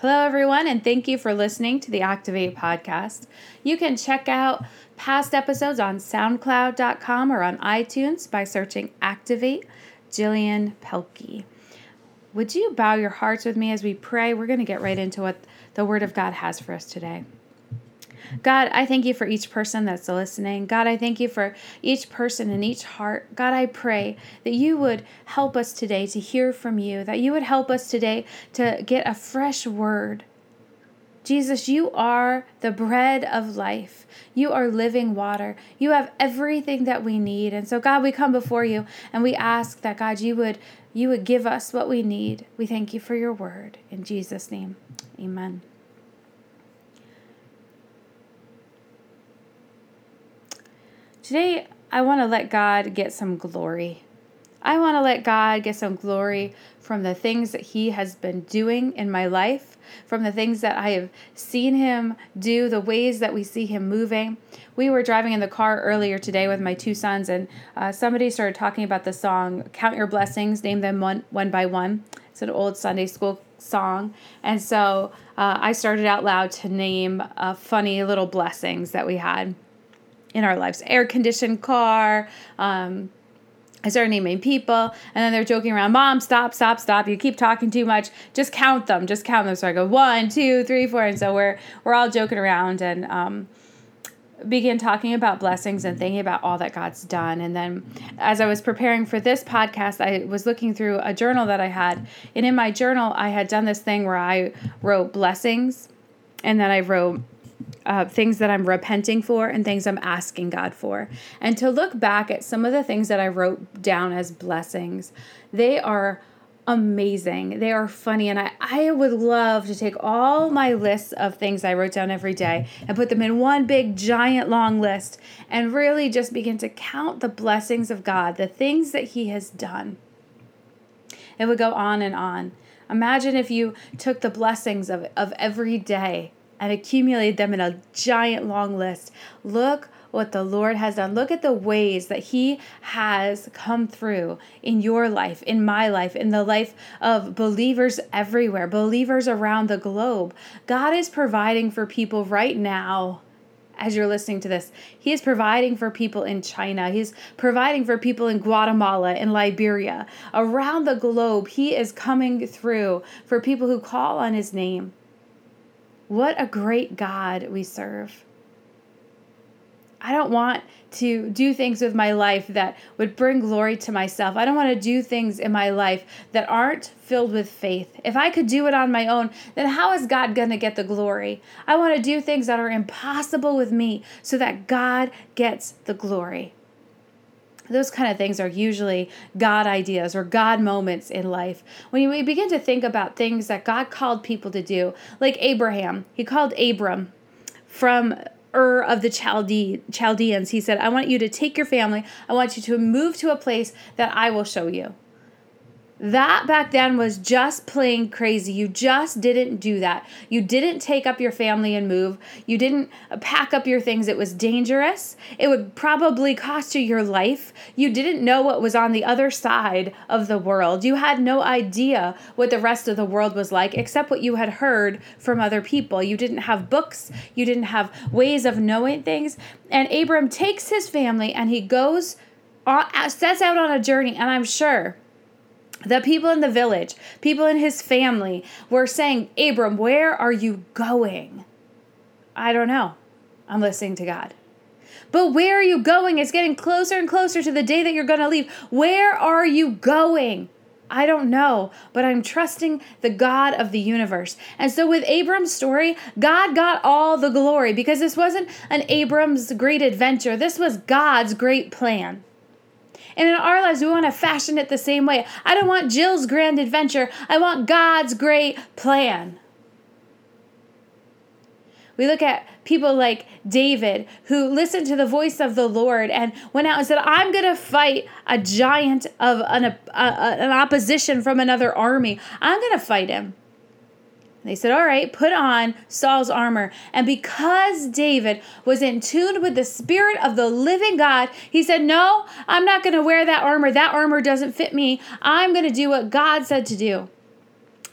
Hello, everyone, and thank you for listening to the Activate podcast. You can check out past episodes on SoundCloud.com or on iTunes by searching Activate Jillian Pelkey. Would you bow your hearts with me as we pray? We're going to get right into what the Word of God has for us today. God, I thank you for each person that's listening. God, I thank you for each person in each heart. God, I pray that you would help us today to hear from you, that you would help us today to get a fresh word. Jesus, you are the bread of life. You are living water. You have everything that we need. And so God, we come before you and we ask that God you would you would give us what we need. We thank you for your word in Jesus name. Amen. Today, I want to let God get some glory. I want to let God get some glory from the things that He has been doing in my life, from the things that I have seen Him do, the ways that we see Him moving. We were driving in the car earlier today with my two sons, and uh, somebody started talking about the song Count Your Blessings, Name Them One, one by One. It's an old Sunday school song. And so uh, I started out loud to name uh, funny little blessings that we had in our lives air conditioned car um, I started naming people, and then they're joking around. Mom, stop, stop, stop! You keep talking too much. Just count them. Just count them. So I go one, two, three, four, and so we're we're all joking around and um, begin talking about blessings and thinking about all that God's done. And then, as I was preparing for this podcast, I was looking through a journal that I had, and in my journal, I had done this thing where I wrote blessings, and then I wrote uh, things that I'm repenting for and things I'm asking God for. And to look back at some of the things that I wrote down as blessings, they are amazing. They are funny. And I, I would love to take all my lists of things I wrote down every day and put them in one big, giant, long list and really just begin to count the blessings of God, the things that He has done. It would go on and on. Imagine if you took the blessings of, of every day and accumulate them in a giant long list. Look what the Lord has done. Look at the ways that He has come through in your life, in my life, in the life of believers everywhere, believers around the globe. God is providing for people right now as you're listening to this. He is providing for people in China. He's providing for people in Guatemala, in Liberia. Around the globe, He is coming through for people who call on His name. What a great God we serve. I don't want to do things with my life that would bring glory to myself. I don't want to do things in my life that aren't filled with faith. If I could do it on my own, then how is God going to get the glory? I want to do things that are impossible with me so that God gets the glory. Those kind of things are usually God ideas or God moments in life. When we begin to think about things that God called people to do, like Abraham, he called Abram from Ur of the Chaldee, Chaldeans. He said, I want you to take your family, I want you to move to a place that I will show you. That back then was just plain crazy. You just didn't do that. You didn't take up your family and move. You didn't pack up your things. It was dangerous. It would probably cost you your life. You didn't know what was on the other side of the world. You had no idea what the rest of the world was like except what you had heard from other people. You didn't have books. You didn't have ways of knowing things. And Abram takes his family and he goes, on, sets out on a journey. And I'm sure the people in the village, people in his family were saying, Abram, where are you going? I don't know. I'm listening to God. But where are you going? It's getting closer and closer to the day that you're going to leave. Where are you going? I don't know, but I'm trusting the God of the universe. And so with Abram's story, God got all the glory because this wasn't an Abram's great adventure. This was God's great plan. And in our lives, we want to fashion it the same way. I don't want Jill's grand adventure, I want God's great plan. We look at people like David who listened to the voice of the Lord and went out and said, I'm going to fight a giant of an, a, a, an opposition from another army. I'm going to fight him. They said, All right, put on Saul's armor. And because David was in tune with the Spirit of the living God, he said, No, I'm not going to wear that armor. That armor doesn't fit me. I'm going to do what God said to do.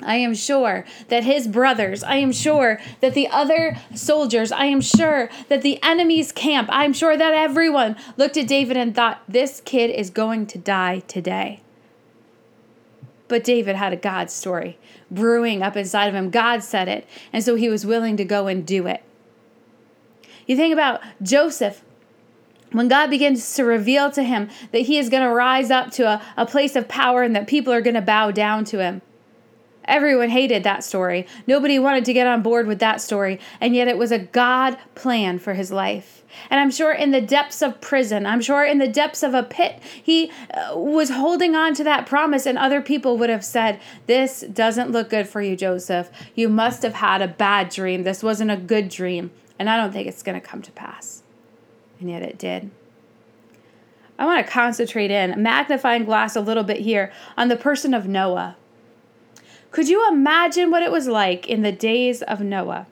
I am sure that his brothers, I am sure that the other soldiers, I am sure that the enemy's camp, I'm sure that everyone looked at David and thought, this kid is going to die today. But David had a God story brewing up inside of him. God said it, and so he was willing to go and do it. You think about Joseph when God begins to reveal to him that he is going to rise up to a, a place of power and that people are going to bow down to him. Everyone hated that story. Nobody wanted to get on board with that story. And yet it was a God plan for his life. And I'm sure in the depths of prison, I'm sure in the depths of a pit, he uh, was holding on to that promise. And other people would have said, This doesn't look good for you, Joseph. You must have had a bad dream. This wasn't a good dream. And I don't think it's going to come to pass. And yet it did. I want to concentrate in, magnifying glass a little bit here on the person of Noah. Could you imagine what it was like in the days of Noah?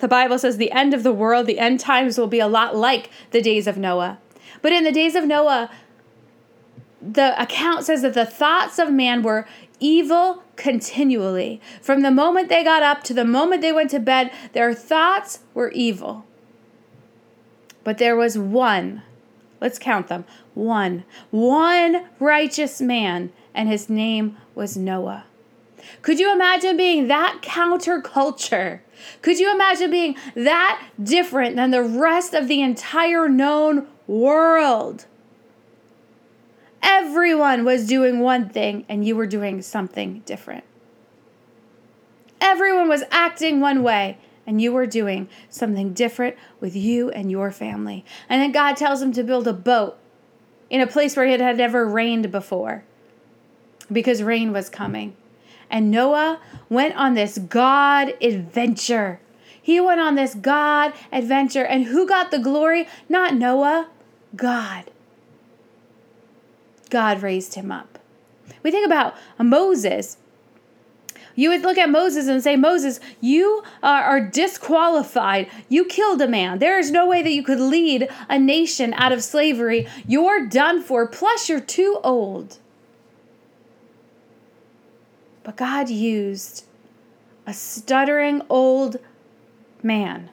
The Bible says the end of the world, the end times will be a lot like the days of Noah. But in the days of Noah, the account says that the thoughts of man were evil continually. From the moment they got up to the moment they went to bed, their thoughts were evil. But there was one, let's count them one, one righteous man, and his name was Noah. Could you imagine being that counterculture? Could you imagine being that different than the rest of the entire known world? Everyone was doing one thing and you were doing something different. Everyone was acting one way and you were doing something different with you and your family. And then God tells him to build a boat in a place where it had never rained before because rain was coming. And Noah went on this God adventure. He went on this God adventure. And who got the glory? Not Noah, God. God raised him up. We think about Moses. You would look at Moses and say, Moses, you are, disqualified. You killed a man. There is no way that you could lead a nation out of slavery. You're done for. Plus, you're too old. But God used a stuttering old man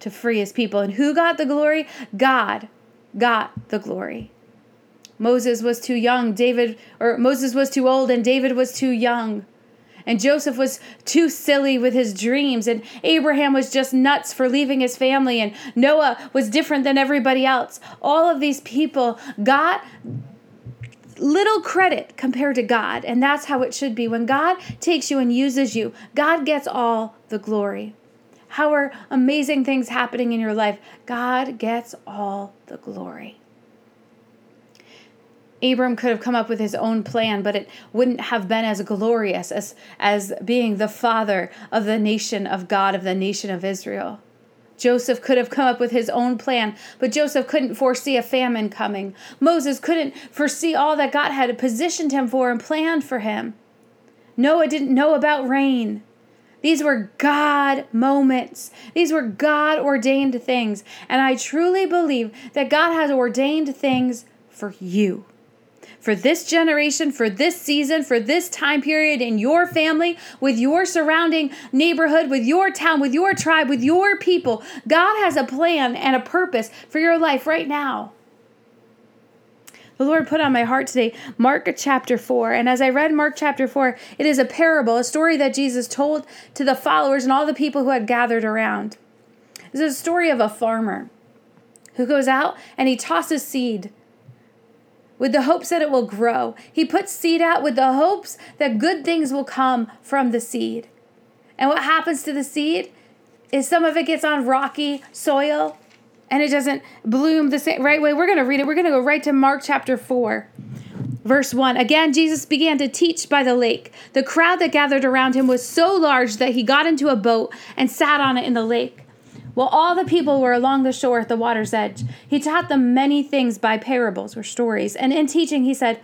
to free his people. And who got the glory? God got the glory. Moses was too young, David, or Moses was too old, and David was too young. And Joseph was too silly with his dreams, and Abraham was just nuts for leaving his family, and Noah was different than everybody else. All of these people got little credit compared to God, and that's how it should be. When God takes you and uses you, God gets all the glory. How are amazing things happening in your life? God gets all the glory. Abram could have come up with his own plan, but it wouldn't have been as glorious as, as being the father of the nation of God, of the nation of Israel. Joseph could have come up with his own plan, but Joseph couldn't foresee a famine coming. Moses couldn't foresee all that God had positioned him for and planned for him. Noah didn't know about rain. These were God moments. These were God ordained things. And I truly believe that God has ordained things for you for this generation, for this season, for this time period in your family, with your surrounding neighborhood, with your town, with your tribe, with your people. God has a plan and a purpose for your life right now. The Lord put on my heart today Mark chapter 4. And as I read Mark chapter 4, it is a parable, a story that Jesus told to the followers and all the people who had gathered around. It's a story of a farmer who goes out and he tosses seed with the hopes that it will grow. He puts seed out with the hopes that good things will come from the seed. And what happens to the seed is some of it gets on rocky soil and it doesn't bloom the same right way. We're going to read it. We're going to go right to Mark chapter 4. Verse 1 Again, Jesus began to teach by the lake. The crowd that gathered around him was so large that he got into a boat and sat on it in the lake. While all the people were along the shore at the water's edge, he taught them many things by parables or stories. And in teaching, he said,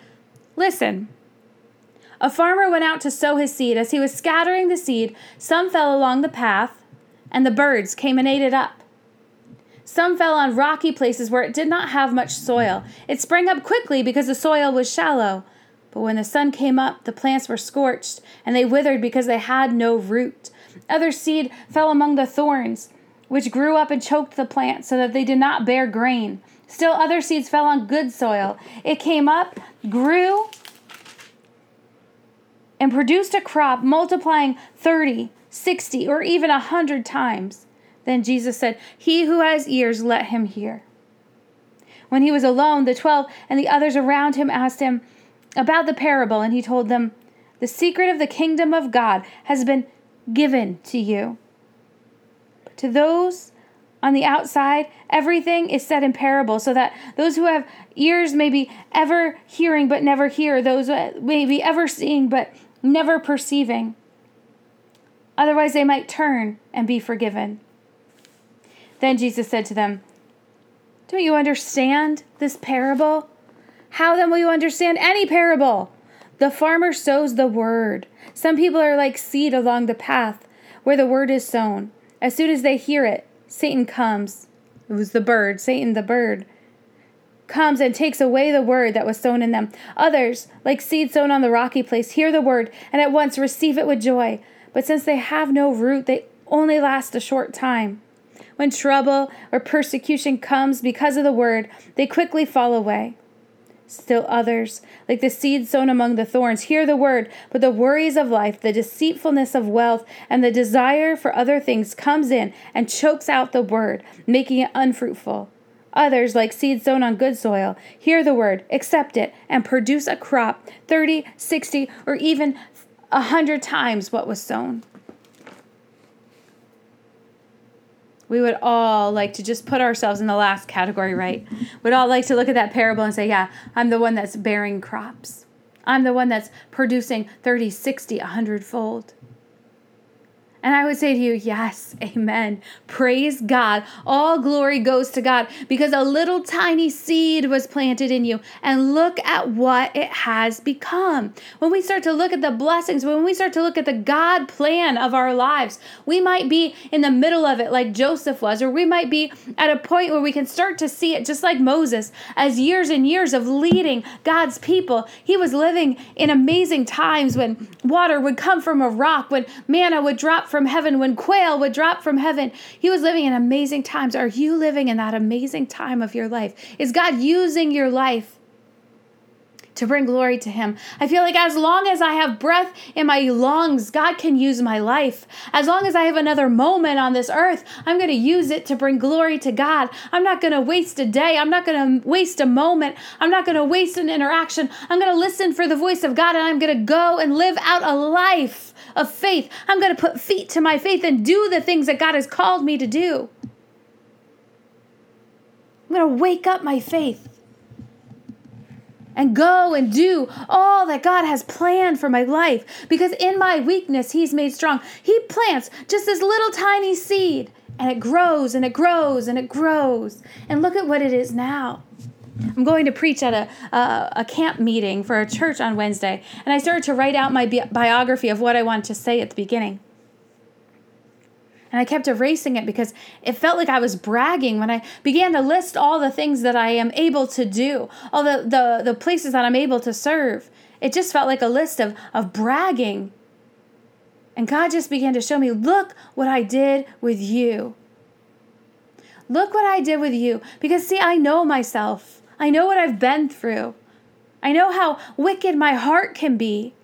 Listen. A farmer went out to sow his seed. As he was scattering the seed, some fell along the path, and the birds came and ate it up. Some fell on rocky places where it did not have much soil. It sprang up quickly because the soil was shallow. But when the sun came up, the plants were scorched, and they withered because they had no root. Other seed fell among the thorns, which grew up and choked the plant, so that they did not bear grain. Still, other seeds fell on good soil. It came up, grew, and produced a crop, multiplying 30, 60, or even a 100 times. Then Jesus said, He who has ears, let him hear. When he was alone, the twelve and the others around him asked him, about the parable, and he told them, The secret of the kingdom of God has been given to you. To those on the outside, everything is said in parable, so that those who have ears may be ever hearing but never hear, those may be ever seeing but never perceiving. Otherwise, they might turn and be forgiven. Then Jesus said to them, Don't you understand this parable? How then will you understand any parable? The farmer sows the word. Some people are like seed along the path where the word is sown. As soon as they hear it, Satan comes. It was the bird, Satan the bird, comes and takes away the word that was sown in them. Others, like seed sown on the rocky place, hear the word and at once receive it with joy. But since they have no root, they only last a short time. When trouble or persecution comes because of the word, they quickly fall away. Still others, like the seed sown among the thorns, hear the word, but the worries of life, the deceitfulness of wealth, and the desire for other things comes in and chokes out the word, making it unfruitful. Others, like seed sown on good soil, hear the word, accept it, and produce a crop 30, 60, or even a hundred times what was sown. We would all like to just put ourselves in the last category, right? We'd all like to look at that parable and say, yeah, I'm the one that's bearing crops. I'm the one that's producing 30, 60, 100 fold. And I would say to you, yes, amen. Praise God. All glory goes to God because a little tiny seed was planted in you. And look at what it has become. When we start to look at the blessings, when we start to look at the God plan of our lives, we might be in the middle of it like Joseph was, or we might be at a point where we can start to see it just like Moses, as years and years of leading God's people. He was living in amazing times when water would come from a rock, when manna would drop from heaven, when quail would drop from heaven. He was living in amazing times. Are you living in that amazing time of your life? Is God using your life? To bring glory to Him. I feel like as long as I have breath in my lungs, God can use my life. As long as I have another moment on this earth, I'm going to use it to bring glory to God. I'm not going to waste a day. I'm not going to waste a moment. I'm not going to waste an interaction. I'm going to listen for the voice of God and I'm going to go and live out a life of faith. I'm going to put feet to my faith and do the things that God has called me to do. I'm going to wake up my faith and go and do all that God has planned for my life because in my weakness, He's made strong. He plants just this little tiny seed and it grows and it grows and it grows. And look at what it is now. I'm going to preach at a, a, a, camp meeting for a church on Wednesday, and I started to write out my bi- biography of what I wanted to say at the beginning. And I kept erasing it because it felt like I was bragging when I began to list all the things that I am able to do, all the, the, the places that I'm able to serve. It just felt like a list of, of bragging. And God just began to show me look what I did with you. Look what I did with you. Because, see, I know myself, I know what I've been through, I know how wicked my heart can be.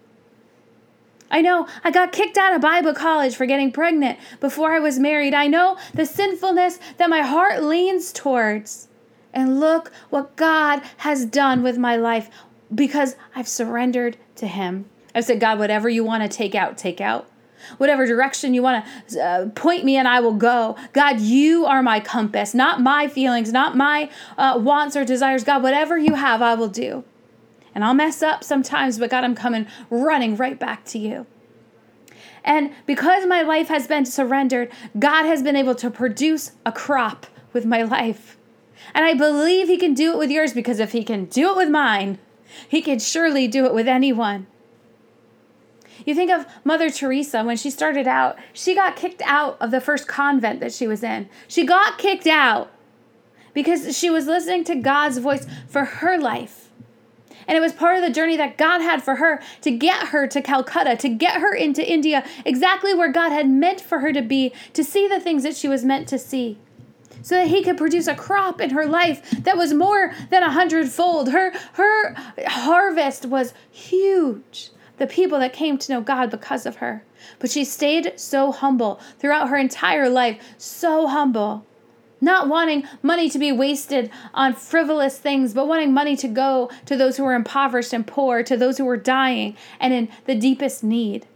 I know I got kicked out of Bible college for getting pregnant before I was married. I know the sinfulness that my heart leans towards. And look what God has done with my life because I've surrendered to Him. I've said, God, whatever you want to take out, take out. Whatever direction you want to uh, point me, and I will go. God, you are my compass, not my feelings, not my uh, wants or desires. God, whatever you have, I will do. And I'll mess up sometimes, but God, I'm coming running right back to you. And because my life has been surrendered, God has been able to produce a crop with my life. And I believe He can do it with yours because if He can do it with mine, He can surely do it with anyone. You think of Mother Teresa when she started out, she got kicked out of the first convent that she was in. She got kicked out because she was listening to God's voice for her life. And it was part of the journey that God had for her to get her to Calcutta, to get her into India, exactly where God had meant for her to be, to see the things that she was meant to see. So that he could produce a crop in her life that was more than a hundredfold. Her her harvest was huge. The people that came to know God because of her. But she stayed so humble throughout her entire life, so humble not wanting money to be wasted on frivolous things, but wanting money to go to those who are impoverished and poor, to those who are dying and in the deepest need.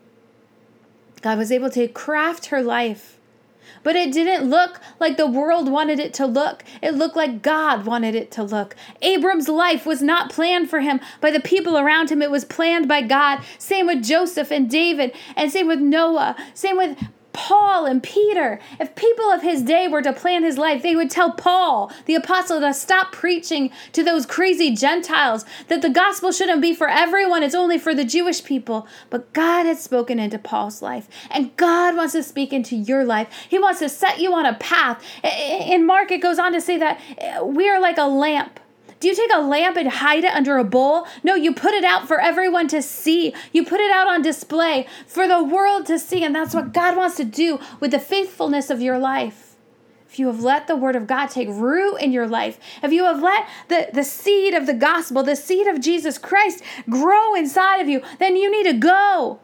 God was able to craft her life. But it didn't look like the world wanted it to look. It looked like God wanted it to look. Abram's life was not planned for him by the people around him, it was planned by God. Same with Joseph and David, and same with Noah, same with Paul and Peter. If people of his day were to plan his life, they would tell Paul, the apostle, to stop preaching to those crazy Gentiles, that the gospel shouldn't be for everyone, it's only for the Jewish people. But God had spoken into Paul's life, and God wants to speak into your life. He wants to set you on a path. In Mark, it goes on to say that uh, we are like a lamp do you take a lamp and hide it under a bowl? No, you put it out for everyone to see. You put it out on display for the world to see. And that's what God wants to do with the faithfulness of your life. If you have let the word of God take root in your life, if you have let the, the seed of the gospel, the seed of Jesus Christ grow inside of you, then you need to go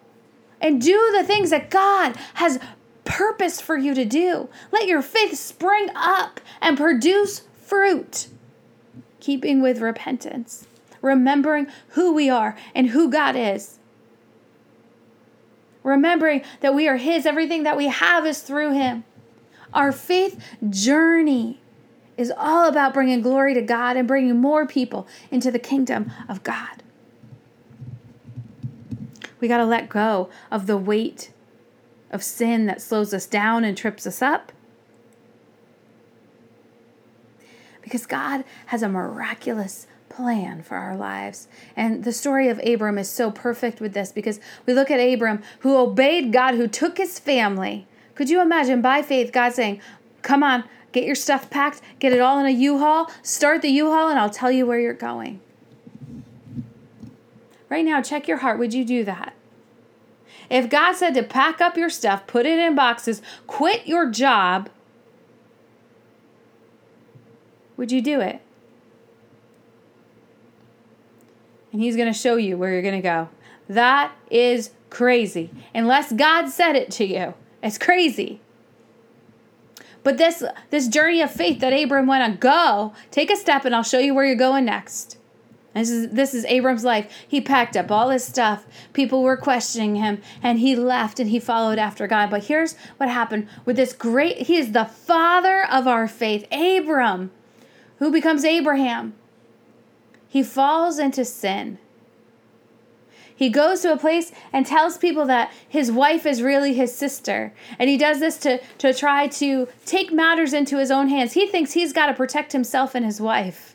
and do the things that God has purpose for you to do. Let your faith spring up and produce fruit keeping with repentance, remembering who we are and who God is. Remembering that we are His, everything that we have is through Him. Our faith journey is all about bringing glory to God and bringing more people into the kingdom of God. We got to let go of the weight of sin that slows us down and trips us up. Because God has a miraculous plan for our lives. And the story of Abram is so perfect with this because we look at Abram who obeyed God, who took his family. Could you imagine by faith God saying, Come on, get your stuff packed, get it all in a U Haul, start the U Haul, and I'll tell you where you're going? Right now, check your heart. Would you do that? If God said to pack up your stuff, put it in boxes, quit your job, would you do it? And he's going to show you where you're going to go. That is crazy. Unless God said it to you, it's crazy. But this this journey of faith that Abram went on, go, take a step and I'll show you where you're going next. This is this is Abram's life. He packed up all his stuff. People were questioning him and he left and he followed after God. But here's what happened with this great he is the father of our faith. Abram who becomes Abraham? He falls into sin. He goes to a place and tells people that his wife is really his sister. And he does this to, to try to take matters into his own hands. He thinks he's got to protect himself and his wife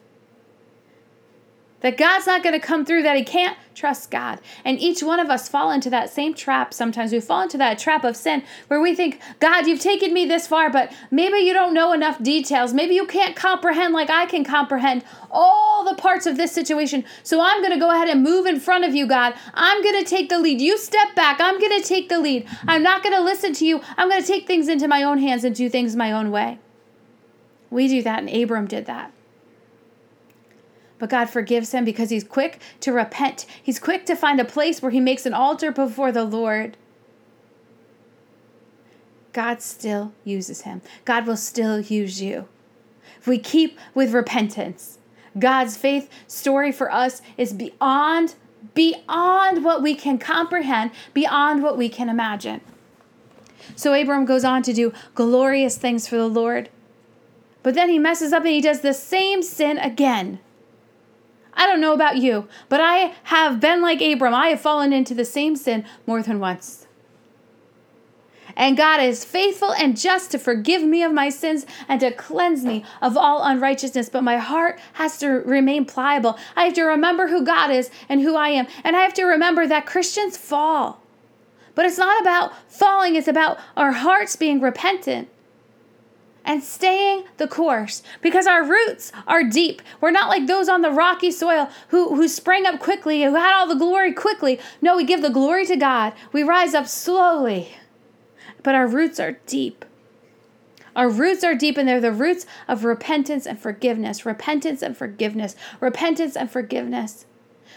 that God's not going to come through, that he can't trust God. And each one of us fall into that same trap. Sometimes we fall into that trap of sin where we think, God, you've taken me this far, but maybe you don't know enough details. Maybe you can't comprehend like I can comprehend all the parts of this situation. So I'm going to go ahead and move in front of you, God. I'm going to take the lead. You step back. I'm going to take the lead. I'm not going to listen to you. I'm going to take things into my own hands and do things my own way. We do that, and Abram did that. But God forgives him because he's quick to repent. He's quick to find a place where he makes an altar before the Lord. God still uses him. God will still use you. If we keep with repentance, God's faith story for us is beyond beyond what we can comprehend, beyond what we can imagine. So Abram goes on to do glorious things for the Lord. But then he messes up and he does the same sin again. I don't know about you, but I have been like Abram. I have fallen into the same sin more than once. And God is faithful and just to forgive me of my sins and to cleanse me of all unrighteousness. But my heart has to remain pliable. I have to remember who God is and who I am. And I have to remember that Christians fall. But it's not about falling, it's about our hearts being repentant and staying the course because our roots are deep. We're not like those on the rocky soil who, who sprang up quickly, who had all the glory quickly. No, we give the glory to God. We rise up slowly, but our roots are deep. Our roots are deep and they're the roots of repentance and forgiveness, repentance and forgiveness, repentance and forgiveness.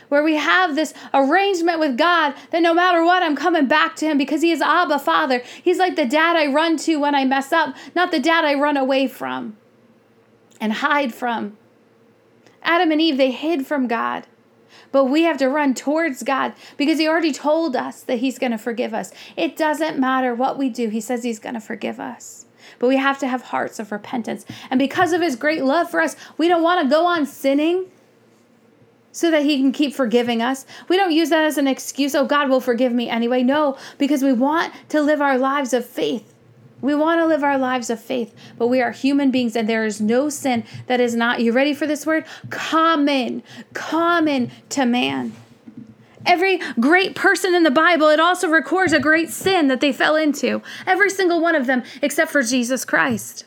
Where we have this arrangement with God that no matter what, I'm coming back to Him because He is Abba Father. He's like the dad I run to when I mess up, not the dad I run away from and hide from. Adam and Eve, they hid from God. But we have to run towards God because He already told us that He's going to forgive us. It doesn't matter what we do, He says He's going to forgive us but we have to have hearts of repentance. And because of his great love for us, we don't want to go on sinning so that he can keep forgiving us. We don't use that as an excuse, oh, God will forgive me anyway. No, because we want to live our lives of faith. We want to live our lives of faith, but we are human beings and there is no sin that is not, you ready for this word? Common, common to man. Every great person in the Bible, it also records a great sin that they fell into. Every single one of them, except for Jesus Christ.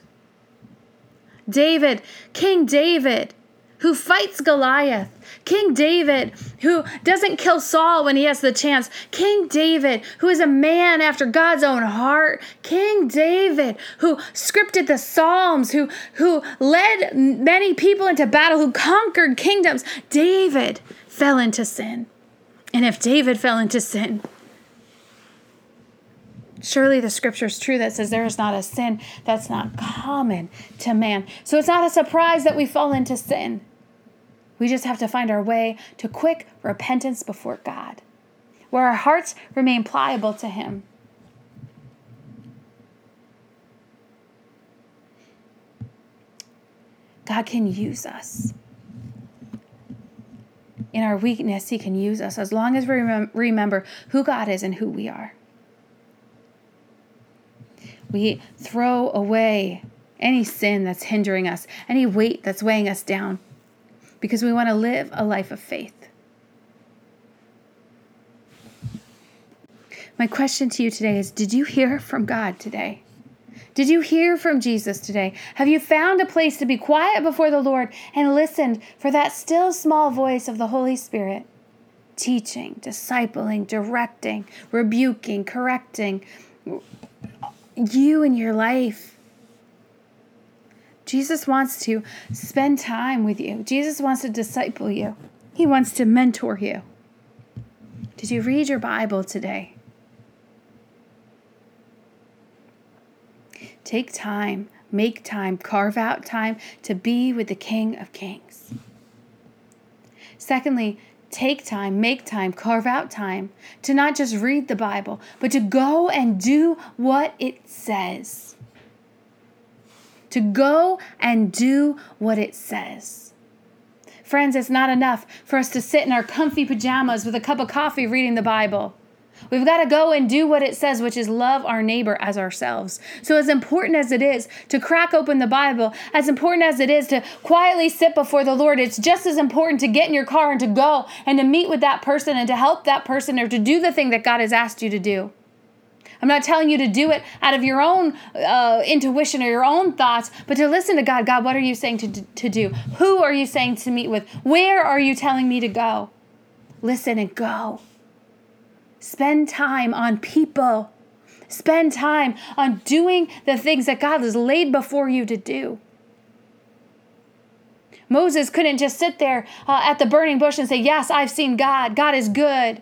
David, King David, who fights Goliath. King David, who doesn't kill Saul when he has the chance. King David, who is a man after God's own heart. King David, who scripted the Psalms, who, who led many people into battle, who conquered kingdoms. David fell into sin. And if David fell into sin, surely the scripture is true that says there is not a sin that's not common to man. So it's not a surprise that we fall into sin. We just have to find our way to quick repentance before God, where our hearts remain pliable to Him. God can use us in our weakness, He can use us as long as we rem- remember who God is and who we are. We throw away any sin that's hindering us, any weight that's weighing us down, because we want to live a life of faith. My question to you today is Did you hear from God today? Did you hear from Jesus today? Have you found a place to be quiet before the Lord and listened for that still small voice of the Holy Spirit? Teaching, discipling, directing, rebuking, correcting you in your life. Jesus wants to spend time with you. Jesus wants to disciple you. He wants to mentor you. Did you read your Bible today? Take time, make time, carve out time to be with the King of Kings. Secondly, take time, make time, carve out time to not just read the Bible, but to go and do what it says. To go and do what it says. Friends, it's not enough for us to sit in our comfy pajamas with a cup of coffee reading the Bible. We've got to go and do what it says, which is love our neighbor as ourselves. So, as important as it is to crack open the Bible, as important as it is to quietly sit before the Lord, it's just as important to get in your car and to go and to meet with that person and to help that person or to do the thing that God has asked you to do. I'm not telling you to do it out of your own uh, intuition or your own thoughts, but to listen to God. God, what are you saying to, to do? Who are you saying to meet with? Where are you telling me to go? Listen and go. Spend time on people. Spend time on doing the things that God has laid before you to do. Moses couldn't just sit there uh, at the burning bush and say, Yes, I've seen God. God is good.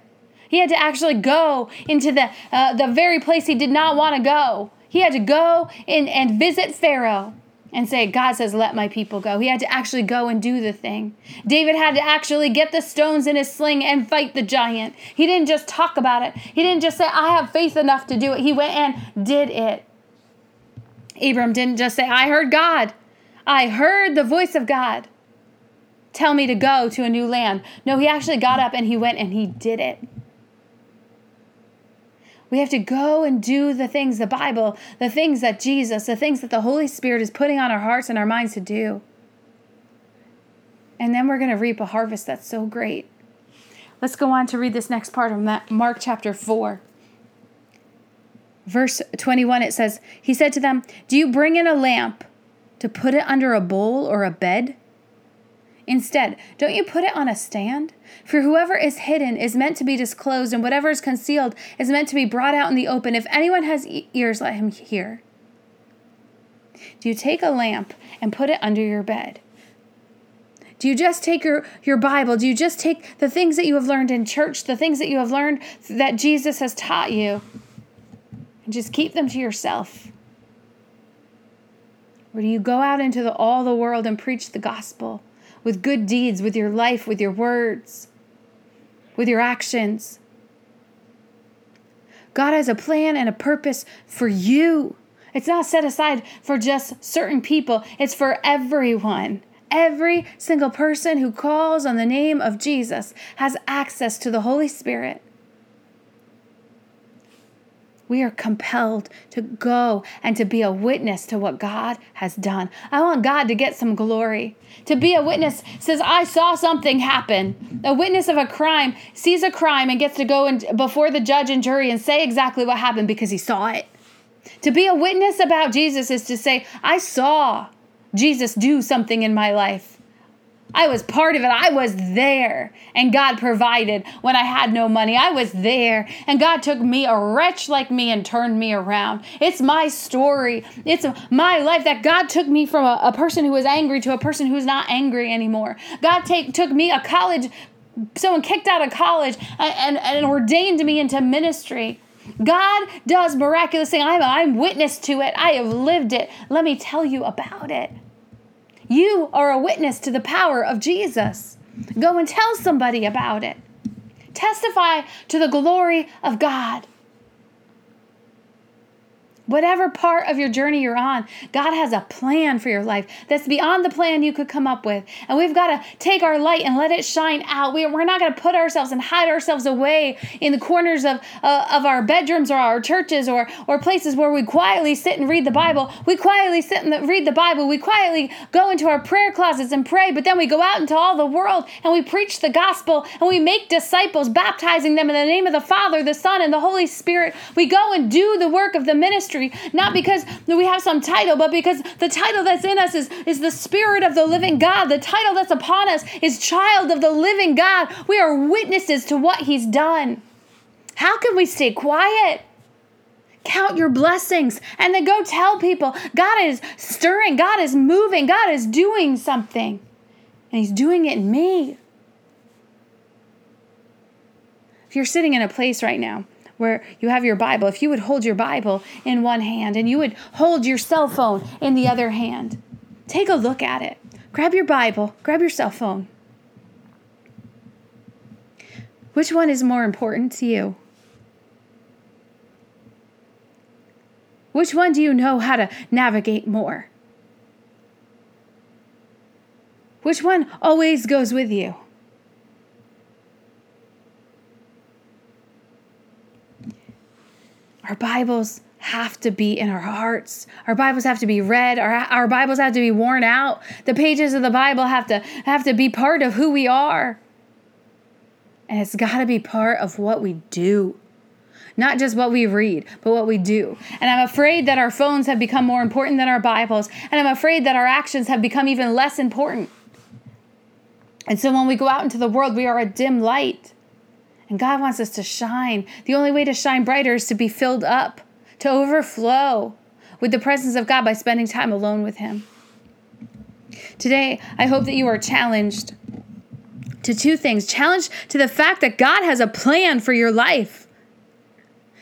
He had to actually go into the, uh, the very place he did not want to go. He had to go in and visit Pharaoh and say, God says, let my people go. He had to actually go and do the thing. David had to actually get the stones in his sling and fight the giant. He didn't just talk about it, he didn't just say, I have faith enough to do it. He went and did it. Abram didn't just say, I heard God. I heard the voice of God tell me to go to a new land. No, he actually got up and he went and he did it. We have to go and do the things, the Bible, the things that Jesus, the things that the Holy Spirit is putting on our hearts and our minds to do. And then we're going to reap a harvest that's so great. Let's go on to read this next part of Mark chapter 4. Verse 21, it says, He said to them, Do you bring in a lamp to put it under a bowl or a bed? Instead, don't you put it on a stand? For whoever is hidden is meant to be disclosed, and whatever is concealed is meant to be brought out in the open. If anyone has ears, let him hear. Do you take a lamp and put it under your bed? Do you just take your, your Bible? Do you just take the things that you have learned in church, the things that you have learned that Jesus has taught you, and just keep them to yourself? Or do you go out into the, all the world and preach the gospel with good deeds, with your life, with your words, with your actions? God has a plan and a purpose for you. It's not set aside for just certain people, it's for everyone. Every single person who calls on the name of Jesus has access to the Holy Spirit. We are compelled to go and to be a witness to what God has done. I want God to get some glory. To be a witness says, I saw something happen. A witness of a crime sees a crime and gets to go in before the judge and jury and say exactly what happened because he saw it. To be a witness about Jesus is to say, I saw Jesus do something in my life. I was part of it. I was there. And God provided when I had no money. I was there. And God took me, a wretch like me, and turned me around. It's my story. It's my life that God took me from a, a person who was angry to a person who's not angry anymore. God take, took me, a college, someone kicked out of college, and, and, and ordained me into ministry. God does miraculous things. I'm, I'm witness to it. I have lived it. Let me tell you about it. You are a witness to the power of Jesus. Go and tell somebody about it. Testify to the glory of God. Whatever part of your journey you're on, God has a plan for your life that's beyond the plan you could come up with. And we've got to take our light and let it shine out. We, are not going to put ourselves and hide ourselves away in the corners of, uh, of our bedrooms or our churches or, or places where we quietly sit and read the Bible. We quietly sit and read the Bible. We quietly go into our prayer closets and pray, but then we go out into all the world and we preach the gospel and we make disciples, baptizing them in the name of the Father, the Son, and the Holy Spirit. We go and do the work of the ministry not because we have some title, but because the title that's in us is, is the Spirit of the living God. The title that's upon us is Child of the living God. We are witnesses to what He's done. How can we stay quiet? Count your blessings and then go tell people God is stirring, God is moving, God is doing something. And He's doing it in me. If you're sitting in a place right now where you have your Bible, if you would hold your Bible in one hand and you would hold your cell phone in the other hand, take a look at it. Grab your Bible, grab your cell phone. Which one is more important to you? Which one do you know how to navigate more? Which one always goes with you? Our Bibles have to be in our hearts. Our Bibles have to be read. Our, our Bibles have to be worn out. The pages of the Bible have to have to be part of who we are. And it's got to be part of what we do. Not just what we read, but what we do. And I'm afraid that our phones have become more important than our Bibles. And I'm afraid that our actions have become even less important. And so when we go out into the world, we are a dim light. And God wants us to shine. The only way to shine brighter is to be filled up, to overflow with the presence of God by spending time alone with Him. Today, I hope that you are challenged to two things challenged to the fact that God has a plan for your life,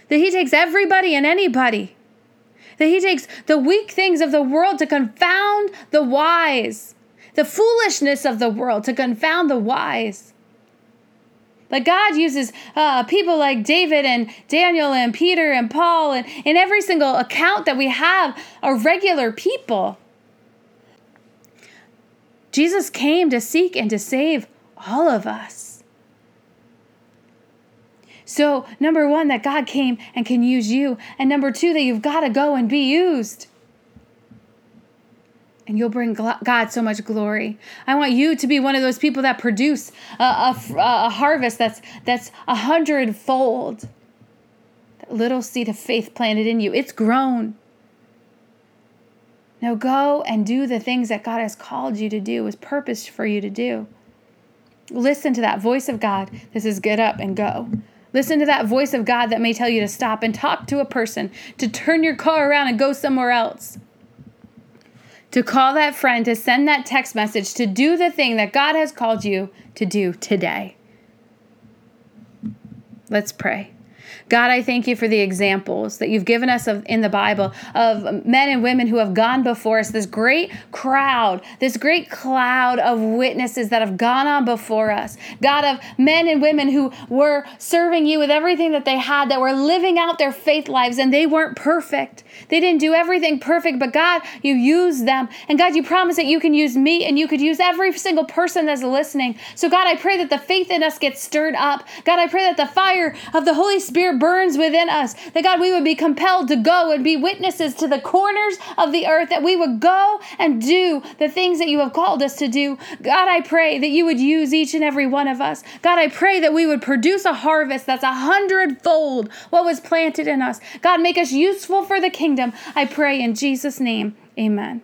that He takes everybody and anybody, that He takes the weak things of the world to confound the wise, the foolishness of the world to confound the wise. But God uses uh, people like David and Daniel and Peter and Paul, and in every single account that we have are regular people. Jesus came to seek and to save all of us. So, number one, that God came and can use you. And number two, that you've got to go and be used and you'll bring God so much glory. I want you to be one of those people that produce a, a, a harvest that's that's a hundredfold. That little seed of faith planted in you, it's grown. Now go and do the things that God has called you to do, was purposed for you to do. Listen to that voice of God. This is get up and go. Listen to that voice of God that may tell you to stop and talk to a person, to turn your car around and go somewhere else, to call that friend, to send that text message, to do the thing that God has called you to do today. Let's pray. God, I thank you for the examples that you've given us of, in the Bible of men and women who have gone before us, this great crowd, this great cloud of witnesses that have gone on before us. God, of men and women who were serving you with everything that they had, that were living out their faith lives, and they weren't perfect. They didn't do everything perfect, but God, you used them. And God, you promise that you can use me and you could use every single person that's listening. So, God, I pray that the faith in us gets stirred up. God, I pray that the fire of the Holy Spirit burns within us. That, God, we would be compelled to go and be witnesses to the corners of the earth, that we would go and do the things that you have called us to do. God, I pray that you would use each and every one of us. God, I pray that we would produce a harvest that's a hundredfold what was planted in us. God, make us useful for the kingdom. I pray in Jesus' name. Amen.